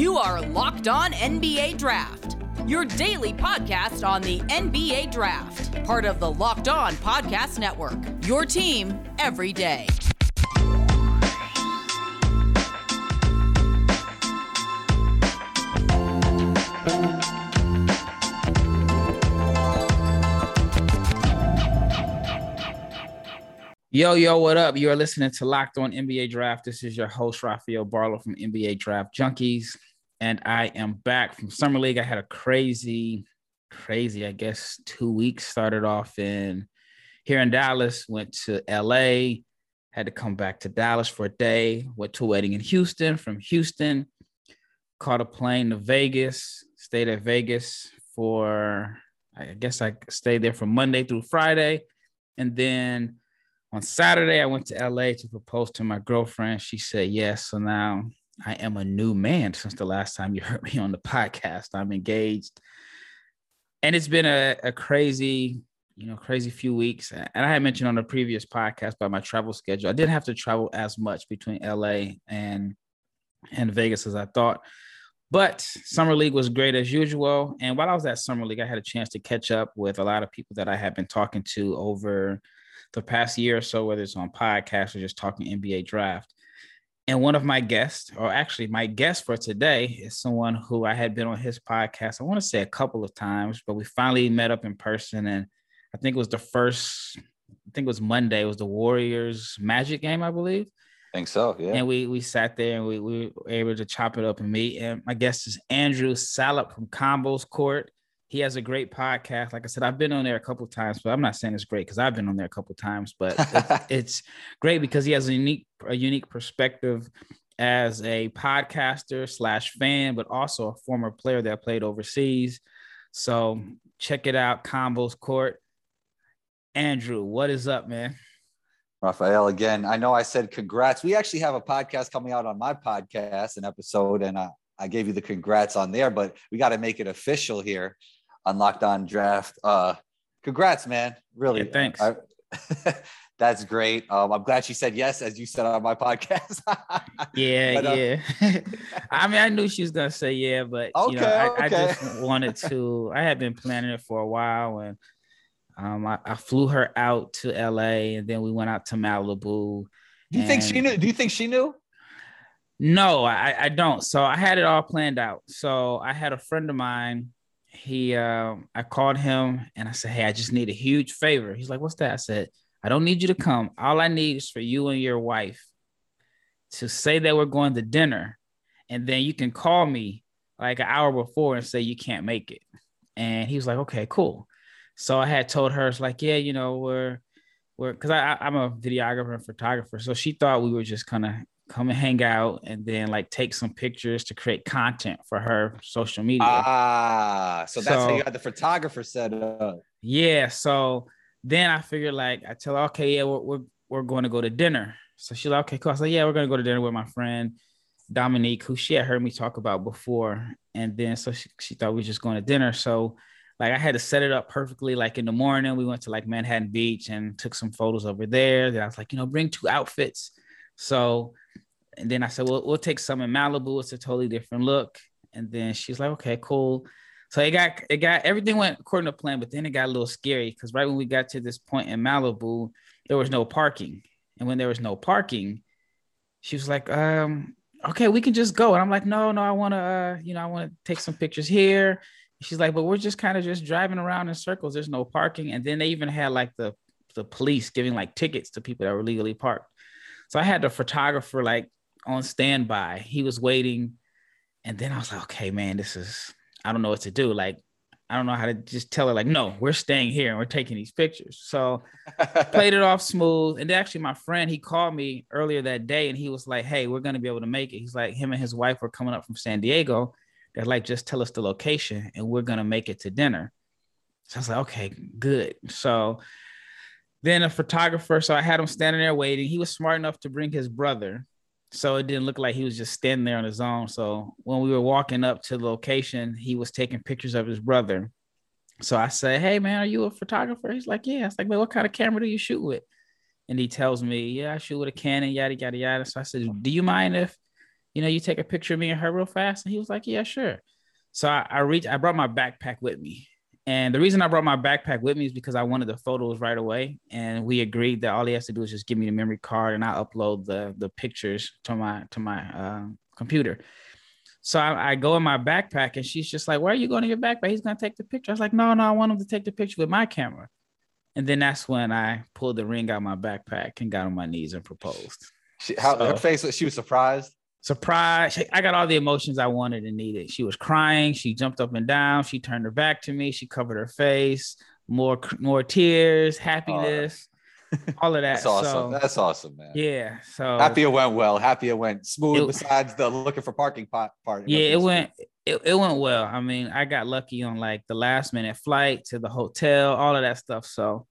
You are Locked On NBA Draft, your daily podcast on the NBA Draft, part of the Locked On Podcast Network. Your team every day. Yo, yo, what up? You are listening to Locked On NBA Draft. This is your host, Rafael Barlow from NBA Draft Junkies. And I am back from Summer League. I had a crazy, crazy, I guess, two weeks. Started off in here in Dallas, went to LA, had to come back to Dallas for a day, went to a wedding in Houston. From Houston, caught a plane to Vegas, stayed at Vegas for, I guess I stayed there from Monday through Friday. And then on Saturday, I went to LA to propose to my girlfriend. She said yes. So now I am a new man since the last time you heard me on the podcast. I'm engaged. And it's been a, a crazy, you know, crazy few weeks. And I had mentioned on the previous podcast about my travel schedule. I didn't have to travel as much between LA and and Vegas as I thought. But Summer League was great as usual. And while I was at Summer League, I had a chance to catch up with a lot of people that I had been talking to over the past year or so, whether it's on podcasts or just talking NBA draft. And one of my guests, or actually my guest for today, is someone who I had been on his podcast, I want to say a couple of times, but we finally met up in person. And I think it was the first, I think it was Monday, it was the Warriors Magic game, I believe. I think so, yeah. And we we sat there and we, we were able to chop it up and meet. And my guest is Andrew Salop from Combos Court he has a great podcast. Like I said, I've been on there a couple times, but I'm not saying it's great because I've been on there a couple times. But it's, it's great because he has a unique a unique perspective as a podcaster slash fan, but also a former player that played overseas. So check it out, Combos Court. Andrew, what is up, man? Rafael, again, I know I said congrats. We actually have a podcast coming out on my podcast, an episode, and uh, I gave you the congrats on there, but we got to make it official here on Locked On Draft. Uh, congrats, man! Really, yeah, thanks. I, that's great. Um, I'm glad she said yes, as you said on my podcast. yeah, but, uh, yeah. I mean, I knew she was gonna say yeah, but okay, you know, I, okay. I just wanted to. I had been planning it for a while, and um, I, I, flew her out to LA, and then we went out to Malibu. Do you think she knew? Do you think she knew? No, I, I don't. So I had it all planned out. So I had a friend of mine he uh, I called him and I said, Hey, I just need a huge favor. He's like, What's that? I said, I don't need you to come. All I need is for you and your wife to say that we're going to dinner, and then you can call me like an hour before and say you can't make it. And he was like, Okay, cool. So I had told her, it's like, yeah, you know, we're we're because I, I'm a videographer and photographer. So she thought we were just kind of come and hang out and then like take some pictures to create content for her social media. Ah, so that's so, how you got the photographer set up. Yeah. So then I figured like I tell her, okay, yeah, we're we're, we're going to go to dinner. So she's like, okay, cool. I said, yeah, we're gonna go to dinner with my friend Dominique, who she had heard me talk about before. And then so she, she thought we were just going to dinner. So like I had to set it up perfectly. Like in the morning, we went to like Manhattan Beach and took some photos over there. Then I was like, you know, bring two outfits. So and then I said, well, we'll take some in Malibu. It's a totally different look. And then she's like, okay, cool. So it got it got everything went according to plan, but then it got a little scary because right when we got to this point in Malibu, there was no parking. And when there was no parking, she was like, um, okay, we can just go. And I'm like, no, no, I want to, uh, you know, I want to take some pictures here. She's like, but we're just kind of just driving around in circles. There's no parking. And then they even had like the the police giving like tickets to people that were legally parked. So I had the photographer like on standby. He was waiting. And then I was like, okay, man, this is, I don't know what to do. Like, I don't know how to just tell her, like, no, we're staying here and we're taking these pictures. So played it off smooth. And actually, my friend, he called me earlier that day and he was like, hey, we're going to be able to make it. He's like, him and his wife were coming up from San Diego. They're like, just tell us the location and we're going to make it to dinner. So I was like, okay, good. So then a photographer, so I had him standing there waiting. He was smart enough to bring his brother so it didn't look like he was just standing there on his own. So when we were walking up to the location, he was taking pictures of his brother. So I said, "Hey man, are you a photographer?" He's like, "Yeah." It's like, "Man, what kind of camera do you shoot with?" And he tells me, "Yeah, I shoot with a Canon, yada yada yada." So I said, "Do you mind if you know, you take a picture of me and her real fast? And he was like, yeah, sure. So I, I reached, I brought my backpack with me. And the reason I brought my backpack with me is because I wanted the photos right away. And we agreed that all he has to do is just give me the memory card and I upload the the pictures to my to my uh, computer. So I, I, go in my backpack and she's just like, Where are you going in your backpack? He's gonna take the picture. I was like, No, no, I want him to take the picture with my camera. And then that's when I pulled the ring out of my backpack and got on my knees and proposed. She, how so, her face she was surprised. Surprised. I got all the emotions I wanted and needed. She was crying. She jumped up and down. She turned her back to me. She covered her face. More, more tears, happiness all of that. That's awesome. So, That's awesome, man. Yeah. So happy it went well. Happy it went smooth. It, besides the looking for parking part. part yeah, it went. It, it went well. I mean, I got lucky on like the last minute flight to the hotel, all of that stuff. So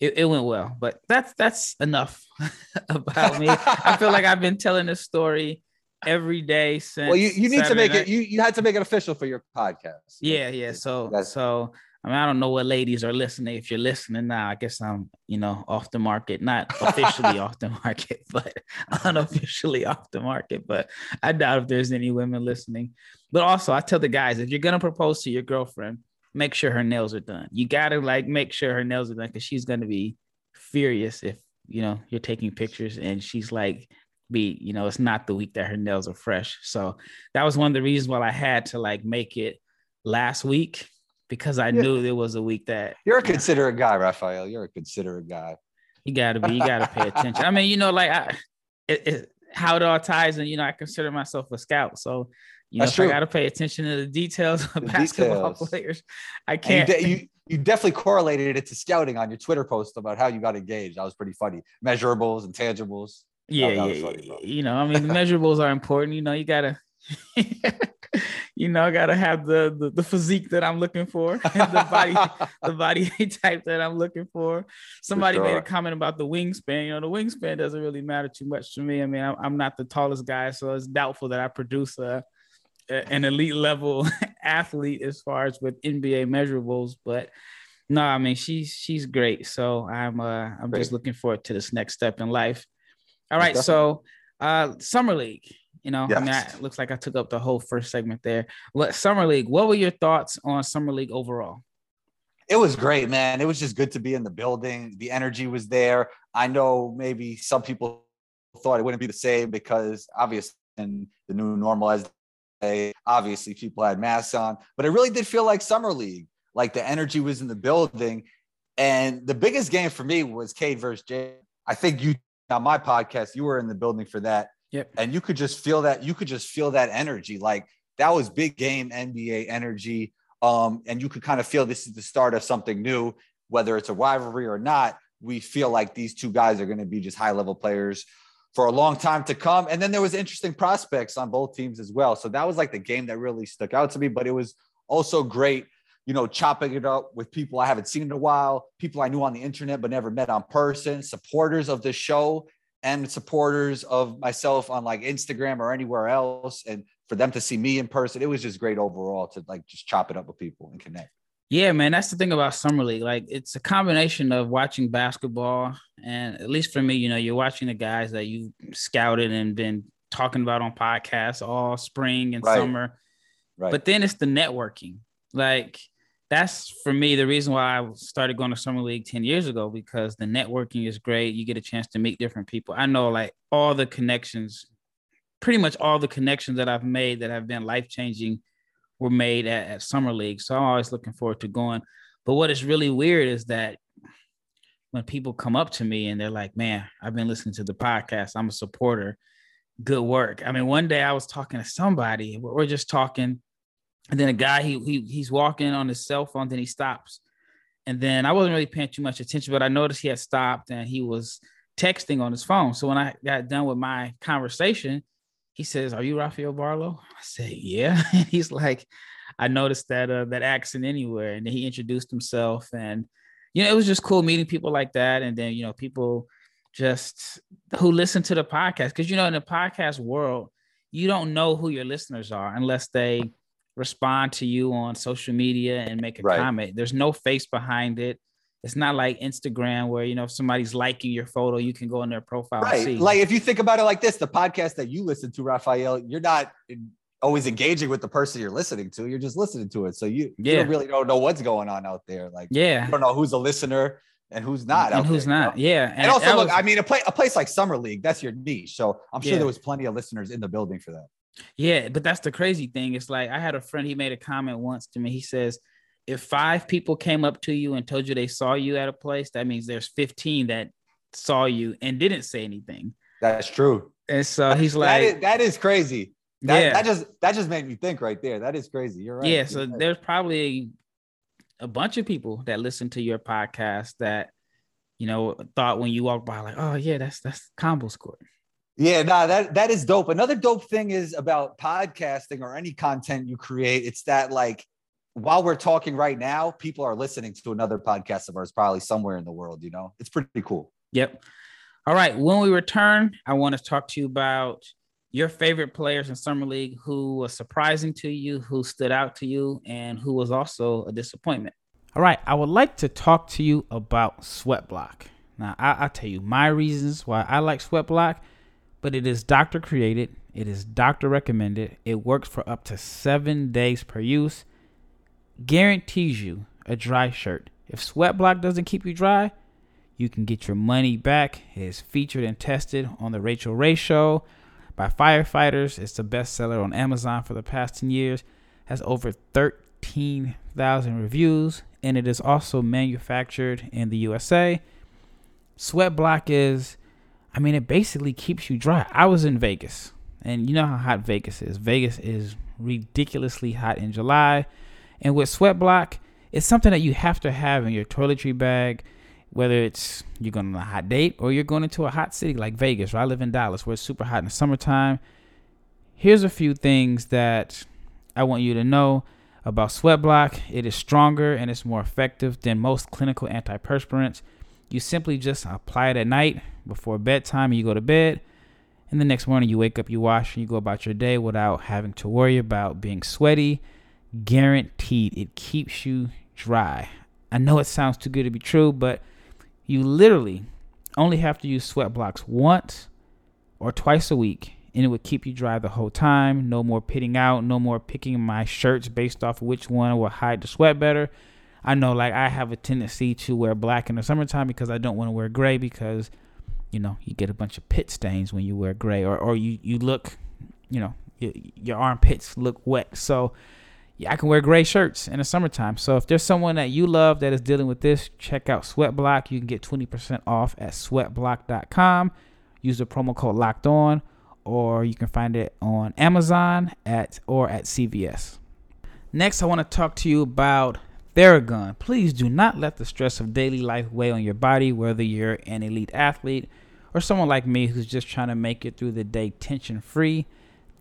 it, it went well. But that's that's enough about me. I feel like I've been telling this story every day since. Well, you, you need to make it. You you had to make it official for your podcast. Yeah, yeah. So that's, so I mean, I don't know what ladies are listening. If you're listening now, I guess I'm, you know, off the market, not officially off the market, but unofficially off the market. But I doubt if there's any women listening. But also, I tell the guys if you're gonna propose to your girlfriend, make sure her nails are done. You gotta like make sure her nails are done because she's gonna be furious if you know you're taking pictures and she's like be you know it's not the week that her nails are fresh so that was one of the reasons why i had to like make it last week because I yeah. knew there was a week that you're a considerate guy, Rafael. You're a considerate guy. You gotta be. You gotta pay attention. I mean, you know, like I, it, it, how it all ties, and you know, I consider myself a scout, so you know, I gotta pay attention to the details of the basketball details. players. I can't. You, de- you, you definitely correlated it to scouting on your Twitter post about how you got engaged. That was pretty funny. Measurables and tangibles. Yeah, yeah, funny, you know, I mean, the measurables are important. You know, you gotta. you know, gotta have the, the, the physique that I'm looking for, the body, the body type that I'm looking for. Somebody for sure. made a comment about the wingspan. You know, the wingspan doesn't really matter too much to me. I mean, I'm, I'm not the tallest guy, so it's doubtful that I produce a, a an elite level athlete as far as with NBA measurables. But no, I mean, she's she's great. So I'm uh I'm great. just looking forward to this next step in life. All right, so uh summer league you know, yes. I mean, it looks like I took up the whole first segment there. What Summer League? What were your thoughts on Summer League overall? It was great, man. It was just good to be in the building. The energy was there. I know maybe some people thought it wouldn't be the same because obviously in the new normal as they obviously people had masks on, but it really did feel like summer league. Like the energy was in the building. And the biggest game for me was Cade versus Jay. I think you on my podcast, you were in the building for that. Yep. And you could just feel that, you could just feel that energy. Like that was big game NBA energy. Um, and you could kind of feel this is the start of something new, whether it's a rivalry or not. We feel like these two guys are going to be just high level players for a long time to come. And then there was interesting prospects on both teams as well. So that was like the game that really stuck out to me. But it was also great, you know, chopping it up with people I haven't seen in a while, people I knew on the internet but never met on person, supporters of the show and supporters of myself on like Instagram or anywhere else, and for them to see me in person, it was just great overall to like just chop it up with people and connect. Yeah, man, that's the thing about summer league. Like it's a combination of watching basketball, and at least for me, you know, you're watching the guys that you scouted and been talking about on podcasts all spring and right. summer. Right. But then it's the networking. Like that's for me the reason why I started going to summer league 10 years ago because the networking is great. You get a chance to meet different people. I know like all the connections, pretty much all the connections that I've made that have been life changing were made at, at summer league. So I'm always looking forward to going. But what is really weird is that when people come up to me and they're like, man, I've been listening to the podcast, I'm a supporter. Good work. I mean, one day I was talking to somebody, we're just talking and then a guy he, he he's walking on his cell phone, then he stops. And then I wasn't really paying too much attention, but I noticed he had stopped and he was texting on his phone. So when I got done with my conversation, he says, "Are you Rafael Barlow?" I said, "Yeah." And he's like, "I noticed that uh, that accent anywhere." And then he introduced himself, and you know, it was just cool meeting people like that. And then you know, people just who listen to the podcast because you know, in the podcast world, you don't know who your listeners are unless they respond to you on social media and make a right. comment. There's no face behind it. It's not like Instagram where you know if somebody's liking your photo, you can go in their profile. Right. Like if you think about it like this, the podcast that you listen to, Rafael, you're not always engaging with the person you're listening to. You're just listening to it. So you, yeah. you really don't know what's going on out there. Like, yeah, you don't know who's a listener and who's not. And who's there, not. You know? Yeah. And, and also, look, was, I mean, a, play, a place like Summer League, that's your niche. So I'm sure yeah. there was plenty of listeners in the building for that. Yeah. But that's the crazy thing. It's like I had a friend, he made a comment once to me. He says, if five people came up to you and told you they saw you at a place, that means there's 15 that saw you and didn't say anything. That's true. And so he's like, that is, that is crazy. That, yeah. that just that just made me think right there. That is crazy. You're right. Yeah. You're so right. there's probably a bunch of people that listen to your podcast that you know thought when you walked by, like, oh yeah, that's that's Combos Court. Yeah, nah, that that is dope. Another dope thing is about podcasting or any content you create. It's that like while we're talking right now, people are listening to another podcast of ours, probably somewhere in the world. You know, it's pretty cool. Yep. All right. When we return, I want to talk to you about your favorite players in summer league who was surprising to you, who stood out to you, and who was also a disappointment. All right, I would like to talk to you about Sweat Block. Now, I, will tell you my reasons why I like Sweat Block, but it is doctor created, it is doctor recommended, it works for up to seven days per use, guarantees you a dry shirt. If Sweat Block doesn't keep you dry, you can get your money back. It is featured and tested on the Rachael Ray Show, by firefighters. It's the bestseller on Amazon for the past 10 years. Has over 13,000 reviews, and it is also manufactured in the USA. Sweat Block is, I mean, it basically keeps you dry. I was in Vegas, and you know how hot Vegas is. Vegas is ridiculously hot in July. And with Sweat Block, it's something that you have to have in your toiletry bag whether it's you're going on a hot date or you're going into a hot city like Vegas, where I live in Dallas, where it's super hot in the summertime. Here's a few things that I want you to know about Sweat Block. It is stronger and it's more effective than most clinical antiperspirants. You simply just apply it at night before bedtime and you go to bed. And the next morning you wake up, you wash, and you go about your day without having to worry about being sweaty. Guaranteed, it keeps you dry. I know it sounds too good to be true, but you literally only have to use sweat blocks once or twice a week and it would keep you dry the whole time. No more pitting out, no more picking my shirts based off which one will hide the sweat better. I know like I have a tendency to wear black in the summertime because I don't want to wear gray because you know, you get a bunch of pit stains when you wear gray or or you you look, you know, your, your armpits look wet. So yeah, I can wear gray shirts in the summertime. So if there's someone that you love that is dealing with this, check out Sweatblock. You can get 20% off at sweatblock.com. Use the promo code locked on, or you can find it on Amazon at or at CVS. Next, I want to talk to you about Theragun. Please do not let the stress of daily life weigh on your body, whether you're an elite athlete or someone like me who's just trying to make it through the day tension free.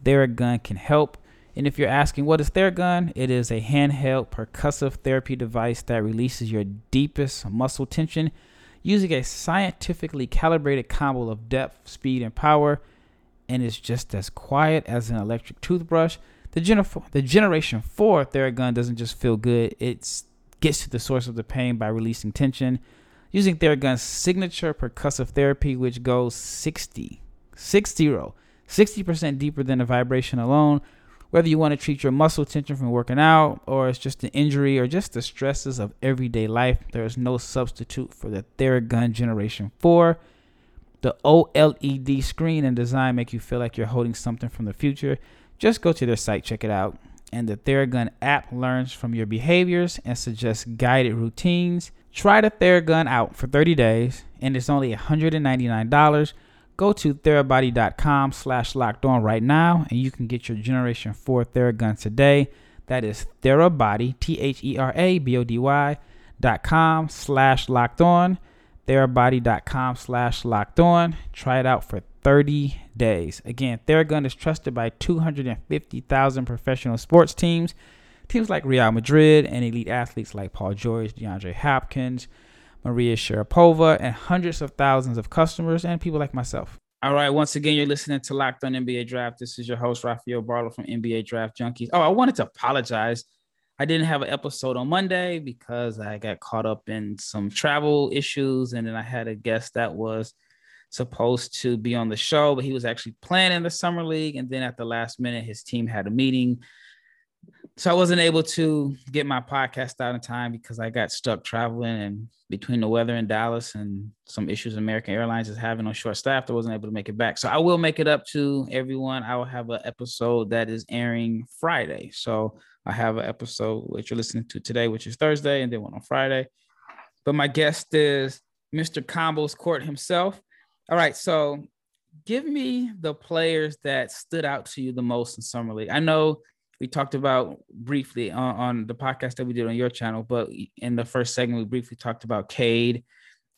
Theragun can help. And if you're asking what is Theragun, it is a handheld percussive therapy device that releases your deepest muscle tension using a scientifically calibrated combo of depth, speed, and power, and is just as quiet as an electric toothbrush. The, gener- the Generation 4 Theragun doesn't just feel good, it gets to the source of the pain by releasing tension. Using Theragun's signature percussive therapy, which goes 60, 60, 60% deeper than a vibration alone, whether you want to treat your muscle tension from working out, or it's just an injury, or just the stresses of everyday life, there is no substitute for the Theragun Generation 4. The OLED screen and design make you feel like you're holding something from the future. Just go to their site, check it out. And the Theragun app learns from your behaviors and suggests guided routines. Try the Theragun out for 30 days, and it's only $199 Go to therabody.com slash locked on right now and you can get your Generation 4 Theragun today. That is therabody, T H E R A B O D Y dot com slash locked on. Therabody.com slash locked on. Try it out for 30 days. Again, Theragun is trusted by 250,000 professional sports teams. Teams like Real Madrid and elite athletes like Paul George, DeAndre Hopkins, Maria Sharapova, and hundreds of thousands of customers and people like myself. All right. Once again, you're listening to Locked On NBA Draft. This is your host, Rafael Barlow from NBA Draft Junkies. Oh, I wanted to apologize. I didn't have an episode on Monday because I got caught up in some travel issues, and then I had a guest that was supposed to be on the show, but he was actually playing in the summer league, and then at the last minute, his team had a meeting so I wasn't able to get my podcast out in time because I got stuck traveling and between the weather in Dallas and some issues American Airlines is having on short staff, I wasn't able to make it back. So I will make it up to everyone. I will have an episode that is airing Friday. So I have an episode which you're listening to today, which is Thursday, and then one on Friday. But my guest is Mr. Combos Court himself. All right, so give me the players that stood out to you the most in summer league. I know we talked about briefly on, on, the podcast that we did on your channel, but in the first segment, we briefly talked about Cade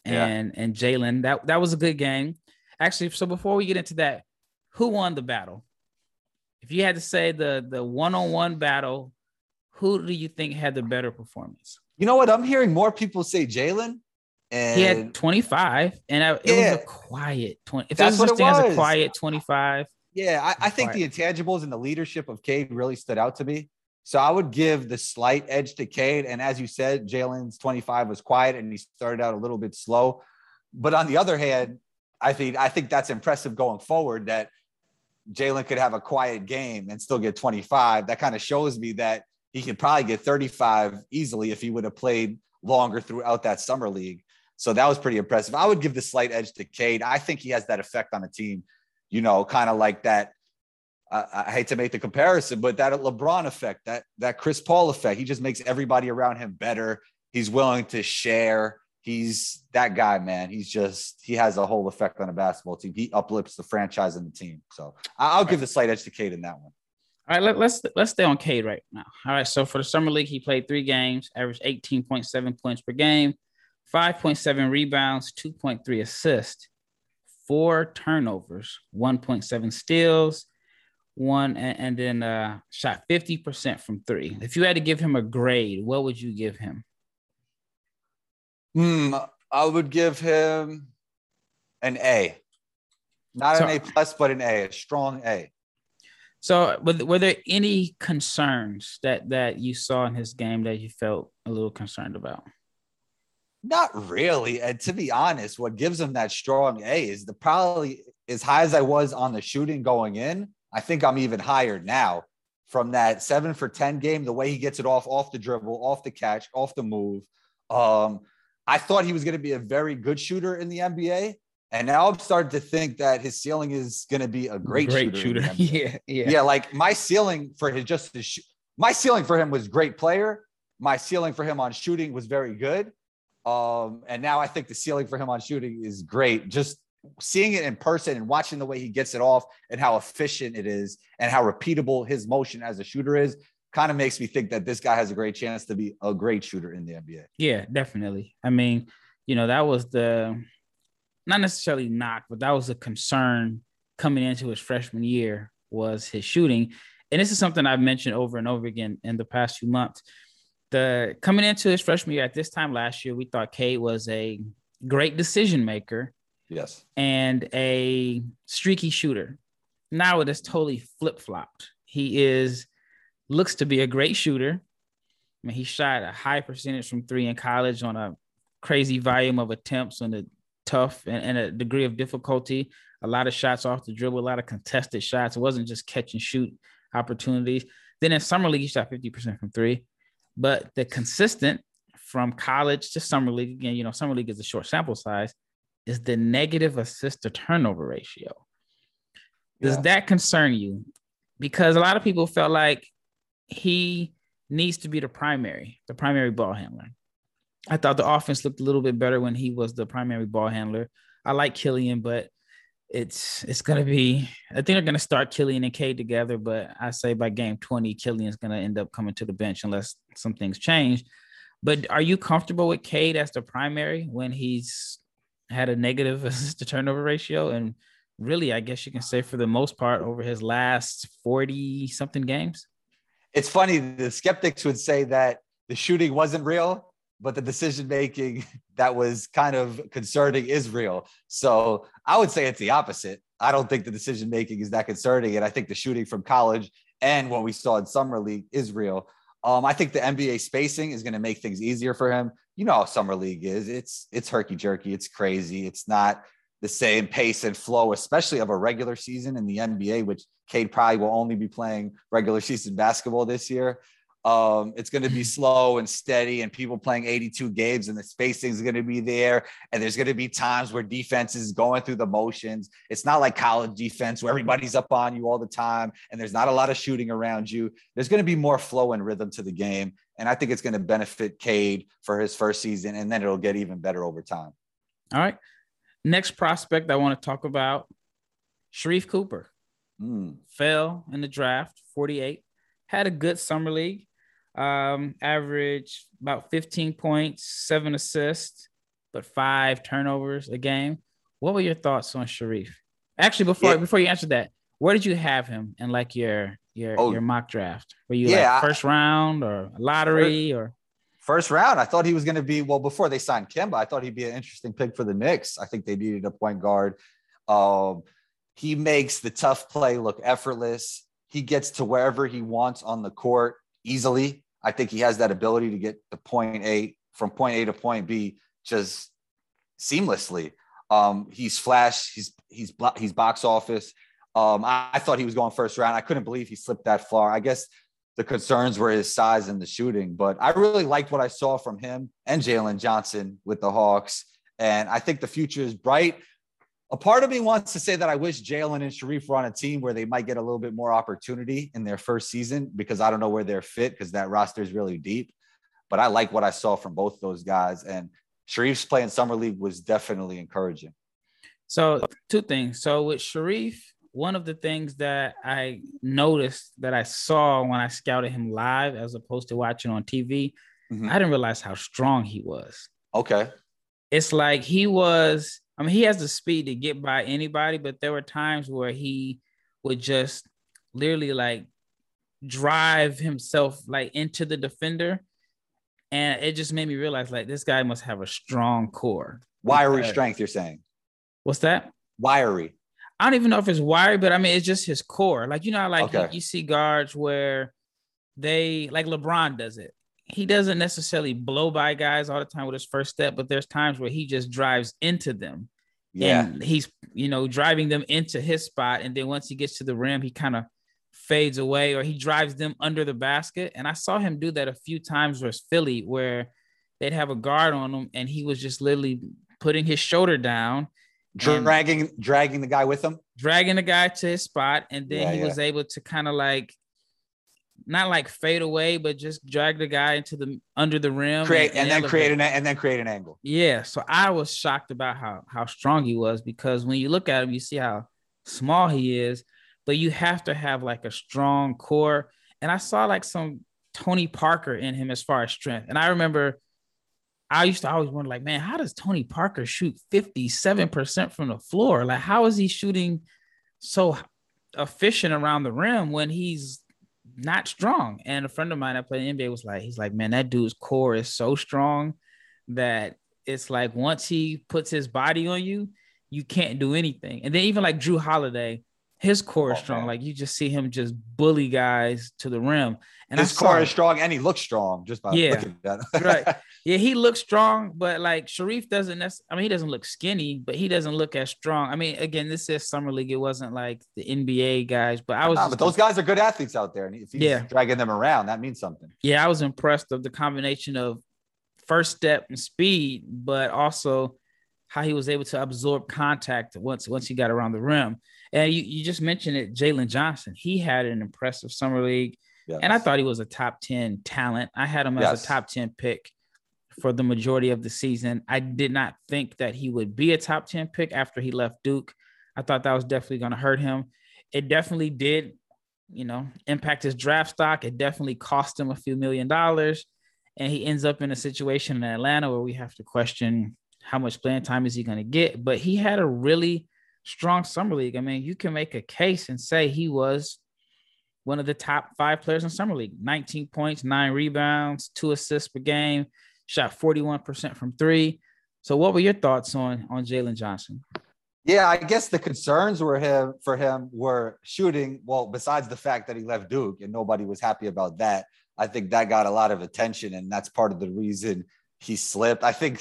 and yeah. and Jalen. That that was a good game. Actually, so before we get into that, who won the battle? If you had to say the the one-on-one battle, who do you think had the better performance? You know what? I'm hearing more people say Jalen. And he had 25, and it yeah. was a quiet 20. If That's it was what it was. as a quiet 25, yeah, I, I think the intangibles and the leadership of Cade really stood out to me. So I would give the slight edge to Cade. And as you said, Jalen's 25 was quiet and he started out a little bit slow. But on the other hand, I think I think that's impressive going forward that Jalen could have a quiet game and still get 25. That kind of shows me that he could probably get 35 easily if he would have played longer throughout that summer league. So that was pretty impressive. I would give the slight edge to Cade. I think he has that effect on a team you know, kind of like that. I, hate to make the comparison, but that LeBron effect, that that Chris Paul effect, he just makes everybody around him better. He's willing to share. He's that guy, man. He's just he has a whole effect on a basketball team. He uplifts the franchise and the team. So I'll give the slight edge to Cade in that one. All right, let, us let's, let's stay on Cade right now. All right, so for the summer league, he played three games, averaged 18.7 points per game, 5.7 rebounds, 2.3 assists four turnovers, 1.7 steals, one, and, and then uh, shot 50% from three. If you had to give him a grade, what would you give him? Hmm, I would give him an A. Not so, an A plus, but an A, a strong A. So, were there any concerns that that you saw in his game that you felt a little concerned about? Not really. And to be honest, what gives him that strong A is the probably as high as I was on the shooting going in. I think I'm even higher now from that seven for 10 game, the way he gets it off, off the dribble, off the catch, off the move. Um, I thought he was going to be a very good shooter in the NBA. And now I'm starting to think that his ceiling is going to be a great, great shooter. shooter. yeah, yeah. Yeah. Like my ceiling for his just his sh- my ceiling for him was great player. My ceiling for him on shooting was very good. Um, and now I think the ceiling for him on shooting is great. Just seeing it in person and watching the way he gets it off and how efficient it is and how repeatable his motion as a shooter is kind of makes me think that this guy has a great chance to be a great shooter in the NBA. Yeah, definitely. I mean, you know, that was the not necessarily knock, but that was a concern coming into his freshman year was his shooting. And this is something I've mentioned over and over again in the past few months the coming into his freshman year at this time last year, we thought Cade was a great decision maker. Yes. And a streaky shooter. Now it is totally flip flopped. He is looks to be a great shooter. I mean, he shot a high percentage from three in college on a crazy volume of attempts on a tough and, and a degree of difficulty. A lot of shots off the dribble, a lot of contested shots. It wasn't just catch and shoot opportunities. Then in summer league, he shot 50% from three. But the consistent from college to summer league, again, you know, summer league is a short sample size, is the negative assist to turnover ratio. Does yeah. that concern you? Because a lot of people felt like he needs to be the primary, the primary ball handler. I thought the offense looked a little bit better when he was the primary ball handler. I like Killian, but it's it's gonna be. I think they're gonna start Killian and Cade together, but I say by game twenty, Killian's gonna end up coming to the bench unless some things change. But are you comfortable with Cade as the primary when he's had a negative assist to turnover ratio? And really, I guess you can say for the most part over his last forty something games. It's funny. The skeptics would say that the shooting wasn't real, but the decision making that was kind of concerning is real. So I would say it's the opposite. I don't think the decision making is that concerning. And I think the shooting from college and what we saw in summer league is real. Um, I think the NBA spacing is going to make things easier for him. You know how summer league is. It's it's herky jerky. It's crazy. It's not the same pace and flow, especially of a regular season in the NBA, which Cade probably will only be playing regular season basketball this year. Um, it's going to be slow and steady, and people playing 82 games, and the spacing is going to be there. And there's going to be times where defense is going through the motions. It's not like college defense where everybody's up on you all the time, and there's not a lot of shooting around you. There's going to be more flow and rhythm to the game, and I think it's going to benefit Cade for his first season, and then it'll get even better over time. All right. Next prospect I want to talk about, Sharife Cooper. Mm. Fell in the draft, 48. Had a good summer league. Um, average about 15 points, seven assists, but five turnovers a game. What were your thoughts on Sharife? Actually, before yeah. before you answer that, where did you have him in like your your oh, your mock draft? Were you yeah, like first I, round or lottery or first round? I thought he was going to be well before they signed Kemba. I thought he'd be an interesting pick for the Knicks. I think they needed a point guard. Um, he makes the tough play look effortless. He gets to wherever he wants on the court easily. I think he has that ability to get to point A from point A to point B just seamlessly. Um, he's flash. He's he's he's box office. Um, I, I, thought he was going first round. I couldn't believe he slipped that far. I guess the concerns were his size and the shooting, but I really liked what I saw from him and Jalen Johnson with the Hawks. And I think the future is bright a part of me wants to say that I wish Jalen and Sharife were on a team where they might get a little bit more opportunity in their first season because I don't know where they're fit because that roster is really deep. But I like what I saw from both those guys. And Sharife's playing summer league was definitely encouraging. So two things. So with Sharife, one of the things that I noticed that I saw when I scouted him live as opposed to watching on TV, mm-hmm. I didn't realize how strong he was. Okay. It's like he was I mean, he has the speed to get by anybody, but there were times where he would just literally like drive himself like into the defender. And it just made me realize like this guy must have a strong core. Wiry strength, you're saying. What's that? Wiry. I don't even know if it's wiry, but I mean it's just his core. Like you know, like okay. you, you see guards where they like LeBron does it he doesn't necessarily blow by guys all the time with his first step, but there's times where he just drives into them. Yeah. And he's, you know, driving them into his spot. And then once he gets to the rim, he kind of fades away or he drives them under the basket. And I saw him do that a few times versus Philly, where they'd have a guard on him and he was just literally putting his shoulder down. Dragging, dragging the guy with him, dragging the guy to his spot, and then yeah, he yeah. was able to kind of like not like fade away, but just drag the guy into the under the rim, create and, and, and then create an and then create an angle. Yeah, so I was shocked about how how strong he was because when you look at him, you see how small he is, but you have to have like a strong core. And I saw like some Tony Parker in him as far as strength. And I remember I used to always wonder, like, man, how does Tony Parker shoot 57% from the floor? Like, how is he shooting so efficient around the rim when he's not strong. And a friend of mine that played NBA was like, he's like, man, that dude's core is so strong that it's like once he puts his body on you, you can't do anything. And then even like Jrue Holiday, his core is oh, strong. Man. Like you just see him just bully guys to the rim. And his core is strong and he looks strong just by yeah, looking at that. right. Yeah, he looks strong, but like Sharife doesn't necessarily, I mean, he doesn't look skinny, but he doesn't look as strong. I mean, again, this is summer league. It wasn't like the NBA guys, but I was nah, but those guys are good athletes out there. And if he's yeah. dragging them around, that means something. Yeah, I was impressed of the combination of first step and speed, but also how he was able to absorb contact once once he got around the rim. And you, you just mentioned it, Jalen Johnson. He had an impressive summer league. Yes. And I thought he was a top 10 talent. I had him as yes. a top 10 pick for the majority of the season. I did not think that he would be a top 10 pick after he left Duke. I thought that was definitely going to hurt him. It definitely did, you know, impact his draft stock. It definitely cost him a few million dollars. And he ends up in a situation in Atlanta where we have to question how much playing time is he going to get. But he had a really strong summer league. I mean, you can make a case and say he was one of the top five players in summer league 19 points, nine rebounds, two assists per game, shot 41% from three. So, what were your thoughts on, on Jalen Johnson? Yeah, I guess the concerns were him for him were shooting. Well, besides the fact that he left Duke and nobody was happy about that, I think that got a lot of attention, and that's part of the reason he slipped. I think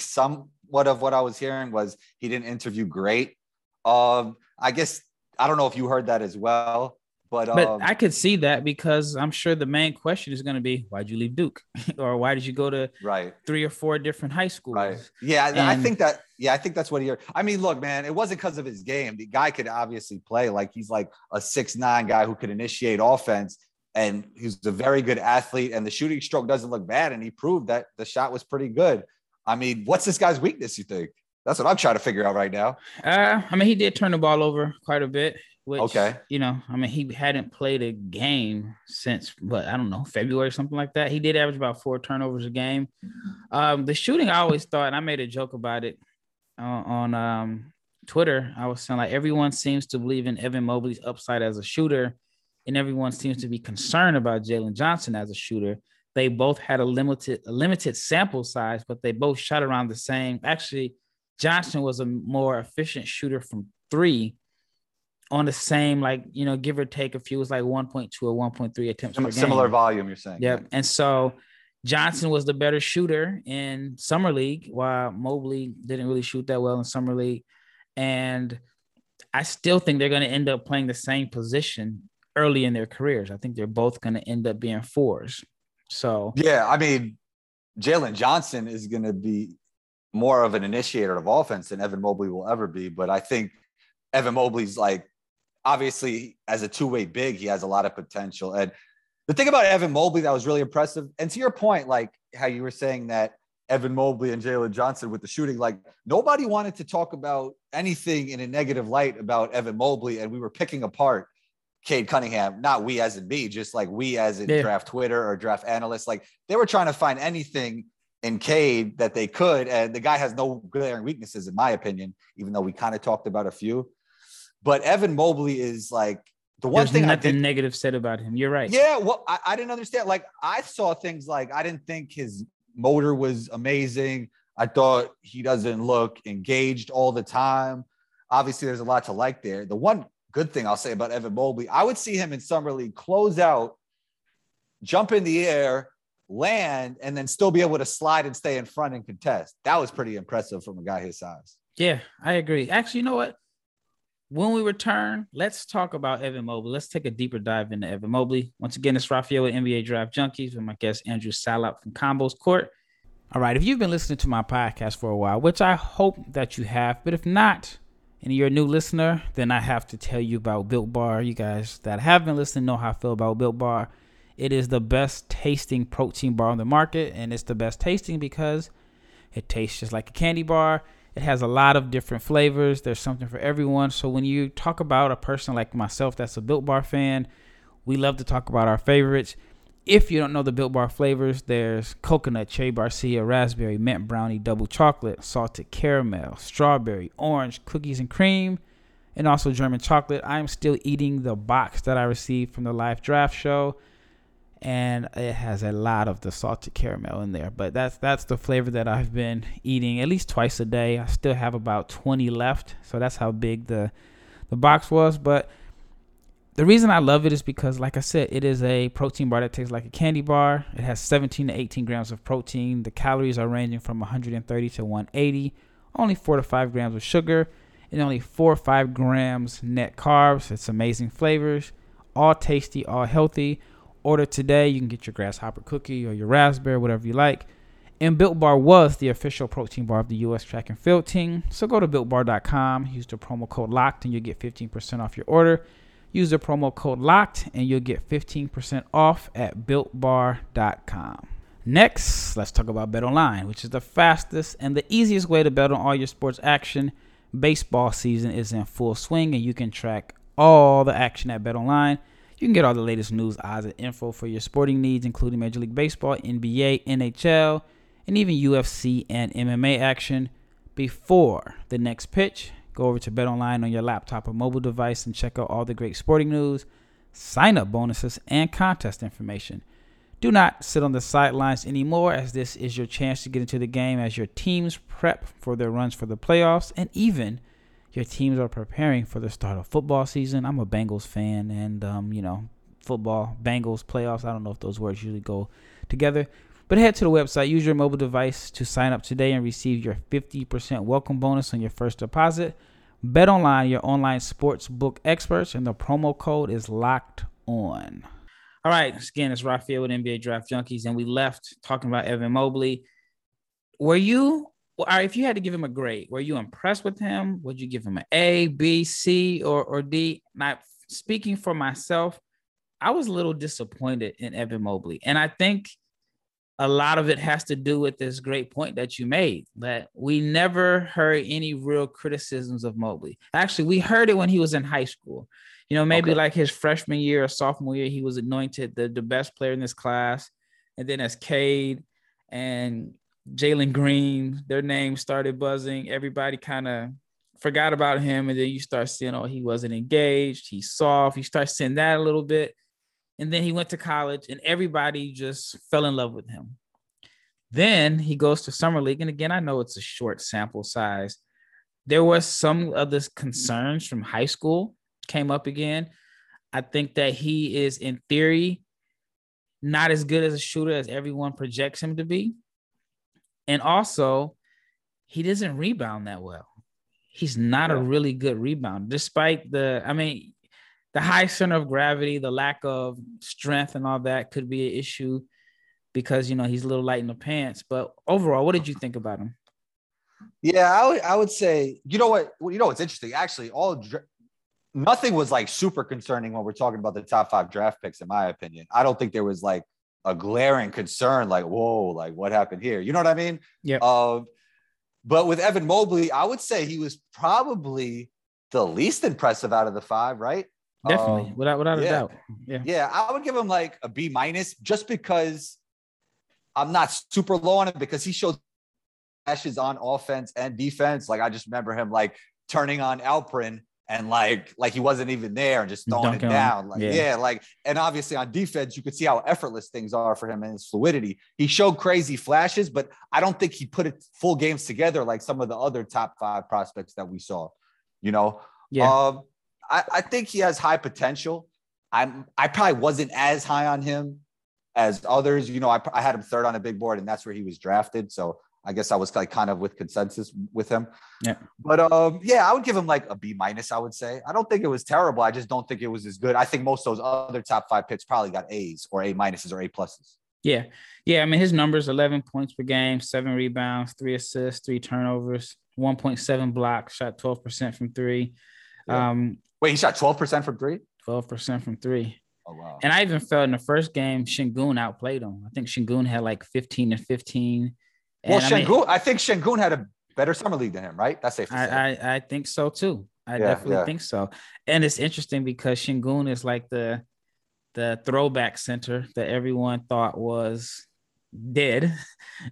somewhat of what I was hearing was he didn't interview great. Um, I guess I don't know if you heard that as well, but But um, I could see that because I'm sure the main question is going to be why'd you leave Duke or why did you go to right. three or four different high schools? Right. Yeah, I think that. Yeah, I think that's what he. Heard. I mean, look, man, it wasn't because of his game. The guy could obviously play. Like he's like a six nine guy who could initiate offense, and he's a very good athlete. And the shooting stroke doesn't look bad, and he proved that the shot was pretty good. I mean, what's this guy's weakness? You think? That's what I'm trying to figure out right now. Uh, I mean, he did turn the ball over quite a bit. Which, Okay. You know, I mean, he hadn't played a game since, but I don't know, February, something like that. He did average about four turnovers a game. Um, the shooting, I always thought, and I made a joke about it on, on um, Twitter. I was saying, like, everyone seems to believe in Evan Mobley's upside as a shooter, and everyone seems to be concerned about Jalen Johnson as a shooter. They both had a limited, a limited sample size, but they both shot around the same. Actually, Johnson was a more efficient shooter from three on the same, like, you know, give or take a few, it was like 1.2 or 1.3 attempts per game. Similar volume, you're saying? Yep. And so Johnson was the better shooter in summer league, while Mobley didn't really shoot that well in summer league. And I still think they're going to end up playing the same position early in their careers. I think they're both going to end up being fours. So Yeah, I mean, Jalen Johnson is going to be more of an initiator of offense than Evan Mobley will ever be. But I think Evan Mobley's like, obviously, as a two way big, he has a lot of potential. And the thing about Evan Mobley that was really impressive, and to your point, like how you were saying that Evan Mobley and Jalen Johnson with the shooting, like nobody wanted to talk about anything in a negative light about Evan Mobley. And we were picking apart Cade Cunningham, not we as in me, just like we as in Yeah. draft Twitter or draft analysts. Like they were trying to find anything in Cade that they could. And the guy has no glaring weaknesses, in my opinion, even though we kind of talked about a few. But Evan Mobley is like the one there's thing I nothing did. negative said about him. You're right. Yeah, well, I, I didn't understand. Like I saw things like I didn't think his motor was amazing. I thought he doesn't look engaged all the time. Obviously, there's a lot to like there. The one good thing I'll say about Evan Mobley, I would see him in summer league close out, jump in the air, land, and then still be able to slide and stay in front and contest. That was pretty impressive from a guy his size. Yeah, I agree. Actually, you know what? When we return, let's talk about Evan Mobley. Let's take a deeper dive into Evan Mobley. Once again, it's Rafael with NBA Draft Junkies with my guest Andrew Salop from Combos Court. All right, if you've been listening to my podcast for a while, which I hope that you have, but if not, and you're a new listener, then I have to tell you about Built Bar. You guys that have been listening know how I feel about Built Bar. It is the best tasting protein bar on the market, and it's the best tasting because it tastes just like a candy bar. It has a lot of different flavors. There's something for everyone. So when you talk about a person like myself that's a Built Bar fan, we love to talk about our favorites. If you don't know the Built Bar flavors, there's coconut, cherry barcia, raspberry, mint brownie, double chocolate, salted caramel, strawberry, orange, cookies and cream, and also German chocolate. I am still eating the box that I received from the live draft show and it has a lot of the salted caramel in there. But that's that's the flavor that I've been eating at least twice a day. I still have about 20 left, so that's how big the the box was. But the reason I love it is because, like I said, it is a protein bar that tastes like a candy bar. It has 17 to 18 grams of protein. The calories are ranging from 130 to 180. Only four to five grams of sugar, and only four or five grams net carbs. It's amazing flavors, all tasty, all healthy. Order today. You can get your grasshopper cookie or your raspberry, whatever you like. And Built Bar was the official protein bar of the U.S. track and field team. So go to builtbar.com, use the promo code LOCKED, and you'll get 15% off your order. Use the promo code LOCKED, and you'll get 15% off at builtbar.com. Next, let's talk about Bet Online, which is the fastest and the easiest way to bet on all your sports action. Baseball season is in full swing, and you can track all the action at Bet Online. You can get all the latest news, odds, and info for your sporting needs, including Major League Baseball, NBA, NHL, and even UFC and MMA action. Before the next pitch, go over to BetOnline on your laptop or mobile device and check out all the great sporting news, sign up bonuses, and contest information. Do not sit on the sidelines anymore, as this is your chance to get into the game as your teams prep for their runs for the playoffs and even your teams are preparing for the start of football season. I'm a Bengals fan, and um, you know, football, Bengals playoffs. I don't know if those words usually go together. But head to the website, use your mobile device to sign up today and receive your 50% welcome bonus on your first deposit. Bet online, your online sports book experts, and the promo code is locked on. All right, again, it's Rafael with NBA Draft Junkies, and we left talking about Evan Mobley. Were you, or if you had to give him a grade, were you impressed with him? Would you give him an A, B, C, or or D? Not speaking for myself, I was a little disappointed in Evan Mobley, and I think a lot of it has to do with this great point that you made that we never heard any real criticisms of Mobley. Actually, we heard it when he was in high school. You know, maybe okay. like his freshman year or sophomore year, he was anointed the, the best player in this class. And then as Cade and Jalen Green, their names started buzzing. Everybody kind of forgot about him. And then you start seeing, oh, he wasn't engaged. He's soft. You start seeing that a little bit. And then he went to college and everybody just fell in love with him. Then he goes to summer league. And again, I know it's a short sample size. There was some of the concerns from high school came up again. I think that he is in theory not as good as a shooter as everyone projects him to be. And also, he doesn't rebound that well. He's not yeah. a really good rebound, despite the, I mean, the high center of gravity, the lack of strength, and all that could be an issue because you know he's a little light in the pants. But overall, what did you think about him? Yeah, I would I would say you know what you know what's interesting. Actually, all nothing was like super concerning when we're talking about the top five draft picks, in my opinion. I don't think there was like a glaring concern, like whoa, like what happened here? You know what I mean? Yeah. Uh, but with Evan Mobley, I would say he was probably the least impressive out of the five, right? Definitely, um, without without yeah. a doubt. Yeah. Yeah, I would give him like a B minus just because I'm not super low on him because he showed flashes on offense and defense. Like I just remember him like turning on Alperen and like like he wasn't even there and just throwing Dunking it down. Like yeah. yeah. like and obviously on defense, you could see how effortless things are for him and his fluidity. He showed crazy flashes, but I don't think he put it full games together like some of the other top five prospects that we saw. You know, yeah. Um, I, I think he has high potential. I'm I probably wasn't as high on him as others. You know, I, I had him third on a big board, and that's where he was drafted. So I guess I was like kind of with consensus with him. Yeah. But um, yeah, I would give him like a B minus. I would say I don't think it was terrible. I just don't think it was as good. I think most of those other top five picks probably got A's or A minuses or A pluses. Yeah, yeah. I mean, his numbers: eleven points per game, seven rebounds, three assists, three turnovers, one point seven blocks, shot twelve percent from three. Yeah. Um, Wait, he shot 12% from three? 12% from three. Oh, wow. And I even felt in the first game, Sengun outplayed him. I think Sengun had like 15 and 15. well, Sengun, I, mean, I think Sengun had a better summer league than him, right? That's safe to I, say. I, I think so too. I yeah, definitely yeah. think so. And it's interesting because Sengun is like the the throwback center that everyone thought was dead.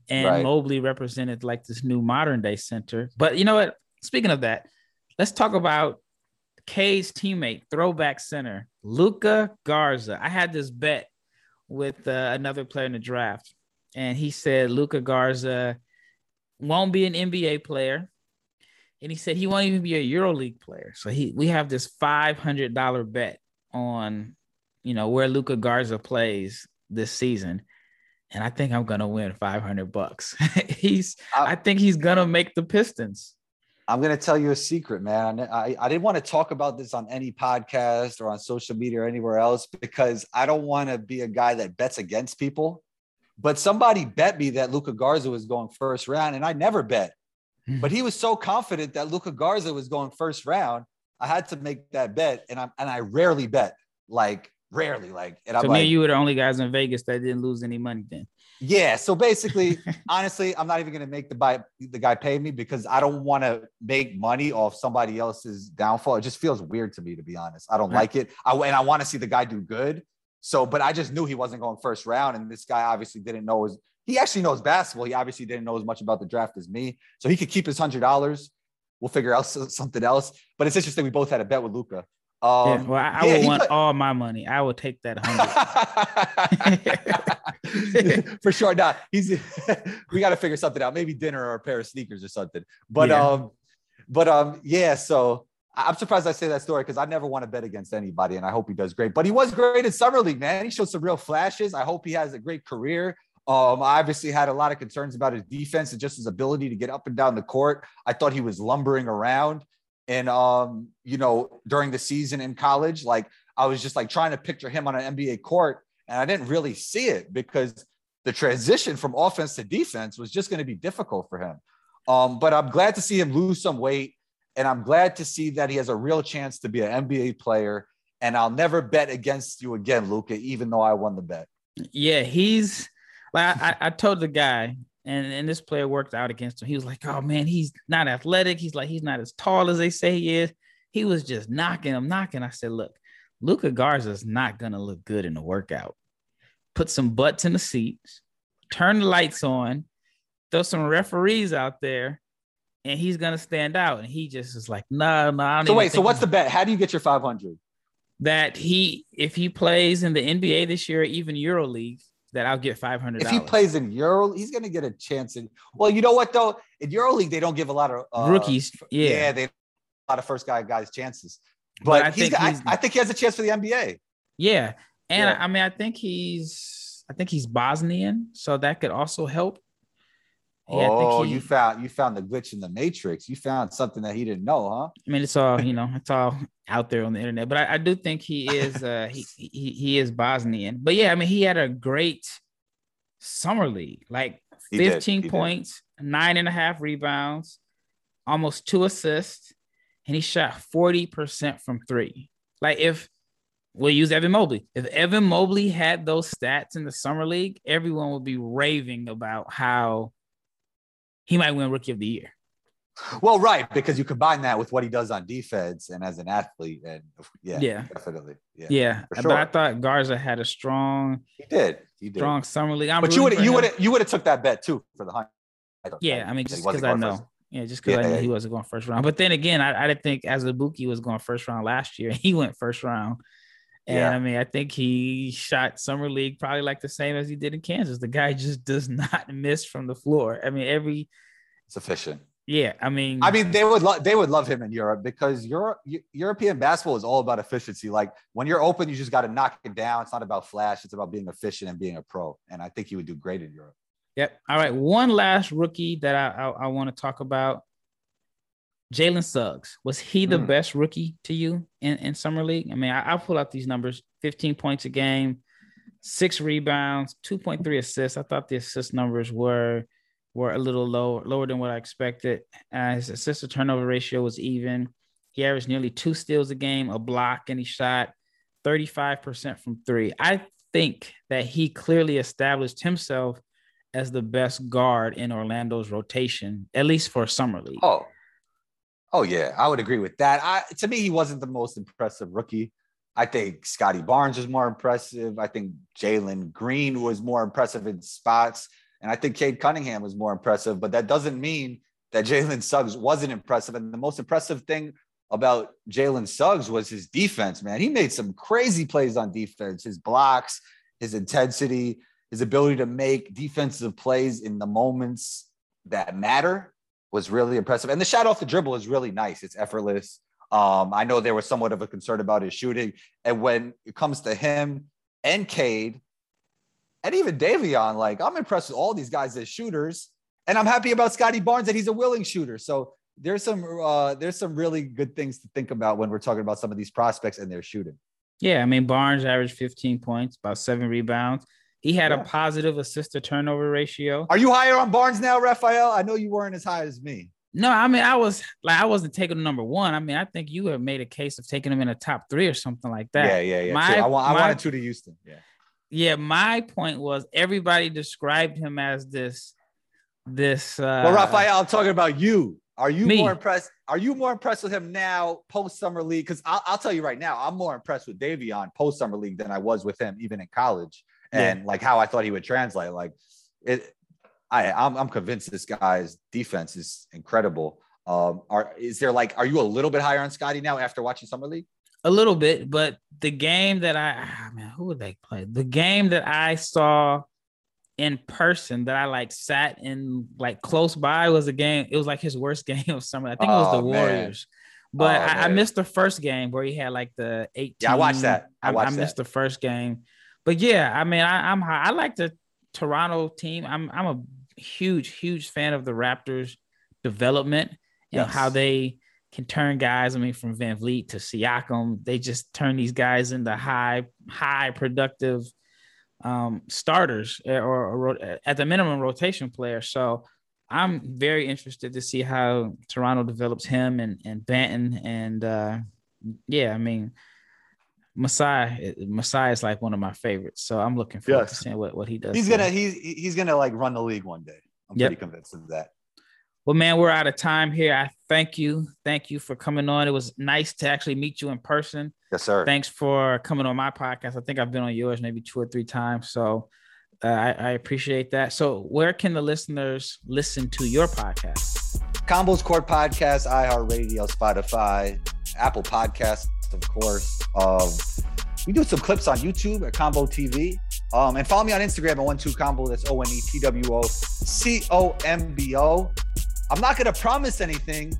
And right. Mobley represented like this new modern day center. But you know what? Speaking of that, let's talk about K's teammate, throwback center, Luka Garza. I had this bet with uh, another player in the draft, and he said Luka Garza won't be an NBA player. And he said he won't even be a EuroLeague player. So he we have this $500 bet on, you know, where Luka Garza plays this season. And I think I'm gonna win 500 bucks. he's, I, I think he's gonna make the Pistons. I'm going to tell you a secret, man. I, I didn't want to talk about this on any podcast or on social media or anywhere else because I don't want to be a guy that bets against people. But somebody bet me that Luka Garza was going first round, and I never bet. Hmm. But he was so confident that Luka Garza was going first round, I had to make that bet, and I and I rarely bet, like rarely, like. And so I'm me like, and you were the only guys in Vegas that didn't lose any money then. Yeah. So basically, honestly, I'm not even going to make the buy the guy pay me because I don't want to make money off somebody else's downfall. It just feels weird to me, to be honest. I don't right. like it. I, and I want to see the guy do good. So, but I just knew he wasn't going first round, and this guy obviously didn't know his. He actually knows basketball. He obviously didn't know as much about the draft as me, so he could keep his hundred dollars. We'll figure out something else. But it's interesting. We both had a bet with Luka. Um, yeah, well, I, I yeah, would want put... all my money. I would take that hundred for sure. Not he's. we got to figure something out. Maybe dinner or a pair of sneakers or something. But yeah. um, but um, yeah. So I'm surprised I say that story because I never want to bet against anybody, and I hope he does great. But he was great in summer league, man. He showed some real flashes. I hope he has a great career. Um, I obviously had a lot of concerns about his defense and just his ability to get up and down the court. I thought he was lumbering around, and um, you know, during the season in college, like I was just like trying to picture him on an NBA court, and I didn't really see it because the transition from offense to defense was just going to be difficult for him. Um, but I'm glad to see him lose some weight. And I'm glad to see that he has a real chance to be an NBA player. And I'll never bet against you again, Luka, even though I won the bet. Yeah, he's like I, I told the guy, and, and this player worked out against him. He was like, Oh man, he's not athletic. He's like, he's not as tall as they say he is. He was just knocking him, knocking. I said, Look, Luka Garza is not gonna look good in the workout. Put some butts in the seats, turn the lights on, throw some referees out there, and he's gonna stand out. And he just is like, no, no. I So wait, so what's the bet? How do you get your 500? that he if he plays in the NBA this year, even Euro League, that I'll get five hundred. If he plays in Euro, he's going to get a chance. In well, you know what though? In EuroLeague, they don't give a lot of uh, rookies, yeah, Yeah, they a lot of first guy guys chances. But But, I think I, I think he has a chance for the NBA. yeah. And Yeah. I mean, I think he's, I think he's Bosnian, so that could also help. Yeah, I think oh, he- you found you found the glitch in the matrix. You found something that he didn't know, huh? I mean, it's all you know, it's all out there on the internet. But I, I do think he is, uh, he, he he is Bosnian. But yeah, I mean, he had a great summer league, like He did, fifteen he did. points, nine and a half rebounds, almost two assists, and he shot forty percent from three. Like if we'll use Evan Mobley, if Evan Mobley had those stats in the summer league, everyone would be raving about how he might win Rookie of the Year. Well, right, because you combine that with what he does on defense and as an athlete, and yeah, Yeah. definitely, yeah, Yeah, for but I thought Garza had a strong, he did, he did. strong summer league. I'm but you would you would you would have took that bet too for the hunt. Yeah, I mean, just because I know. Yeah, just because I knew he wasn't going first round. But then again, I, I didn't think Azubuike was going first round last year. He went first round. And Yeah. I mean, I think he shot summer league probably like the same as he did in Kansas. The guy just does not miss from the floor. I mean, every It's efficient. yeah, I mean, I mean, they would lo- they would love him in Europe because Europe European basketball is all about efficiency. Like when you're open, you just got to knock it down. It's not about flash. It's about being efficient and being a pro. And I think he would do great in Europe. Yep. All right. One last rookie that I I, I want to talk about. Jalen Suggs. Was he the Hmm. best rookie to you in, in summer league? I mean, I, I'll pull out these numbers: 15 points a game, six rebounds, 2.3 assists. I thought the assist numbers were were a little low, lower than what I expected. Uh, his assist to turnover ratio was even. He averaged nearly two steals a game, a block, and he shot 35% from three. I think that he clearly established himself as the best guard in Orlando's rotation, at least for summer league. Oh, oh yeah, I would agree with that. I to me, he wasn't the most impressive rookie. I think Scottie Barnes was more impressive. I think Jalen Green was more impressive in spots, and I think Cade Cunningham was more impressive. But that doesn't mean that Jalen Suggs wasn't impressive. And the most impressive thing about Jalen Suggs was his defense. Man, he made some crazy plays on defense. His blocks, his intensity, his ability to make defensive plays in the moments that matter was really impressive. And the shot off the dribble is really nice. It's effortless. Um, I know there was somewhat of a concern about his shooting. And when it comes to him and Cade and even Davion, like I'm impressed with all these guys as shooters. And I'm happy about Scottie Barnes that he's a willing shooter. So there's some uh, there's some really good things to think about when we're talking about some of these prospects and their shooting. Yeah, I mean Barnes averaged 15 points, about seven rebounds. He had Yeah. a positive assist to turnover ratio. Are you higher on Barnes now, Rafael? I know you weren't as high as me. No, I mean I was like I wasn't taking him number one. I mean I think you have made a case of taking him in the top three or something like that. yeah, yeah, yeah. My- I, want, I my- wanted two to Houston. Yeah. Yeah, my point was everybody described him as this this uh Well, Rafael, I'm talking about you. Are you Me. more impressed? Are you more impressed with him now, post summer league? Because I'll, I'll tell you right now, I'm more impressed with Davion post summer league than I was with him even in college, and like how I thought he would translate. Like it, I I'm, I'm convinced this guy's defense is incredible. Um, are is there like are you a little bit higher on Scottie now after watching summer league? a little bit, but the game that I ah, man, who would they play? The game that I saw in person that I like sat in like close by was a game. It was like his worst game of summer. I think it was Oh, the man. Warriors. But Oh, I, I missed the first game where he had like the 18. Yeah, I watched that. I watched I, watched missed that. the first game. But yeah, I mean, I, I'm. I like the Toronto team. I'm I'm a huge, huge fan of the Raptors development and Yes. how they can turn guys. I mean, from VanVleet to Siakam, they just turn these guys into high, high productive um, starters eh, or, or at the minimum rotation players. So I'm very interested to see how Toronto develops him and and Banton and uh, yeah, I mean. Masai, Masai is like one of my favorites, so I'm looking forward to seeing what, what he does. He's gonna he's he's gonna like run the league one day. I'm Yep. pretty convinced of that. Well, man, we're out of time here. I thank you. Thank you for coming on. It was nice to actually meet you in person. Yes, sir. Thanks for coming on my podcast. I think I've been on yours maybe two or three times. So uh, I, I appreciate that. So, where can the listeners listen to your podcast? Combos Court Podcast, iHeartRadio, Spotify, Apple Podcasts, of course. Um, we do some clips on YouTube at Combo TV. Um, and follow me on Instagram at one two combo. That's O N E T W O C O M B O. I'm not gonna promise anything,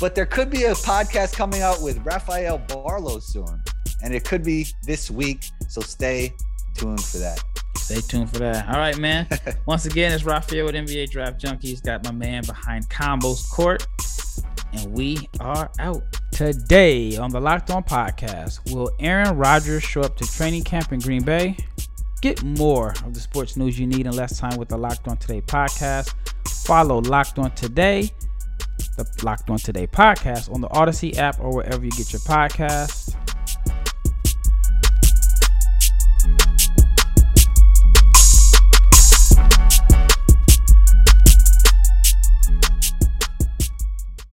but there could be a podcast coming out with Rafael Barlow soon, and it could be this week. So stay tuned for that. Stay tuned for that. All right, man. Once again, it's Rafael with NBA Draft Junkies. Got my man behind Combos Court, and we are out. Today on the Locked On Podcast, will Aaron Rodgers show up to training camp in Green Bay? Get more of the sports news you need in less time with the Locked On Today podcast. Follow Locked On Today, the Locked On Today podcast on the Odyssey app or wherever you get your podcast.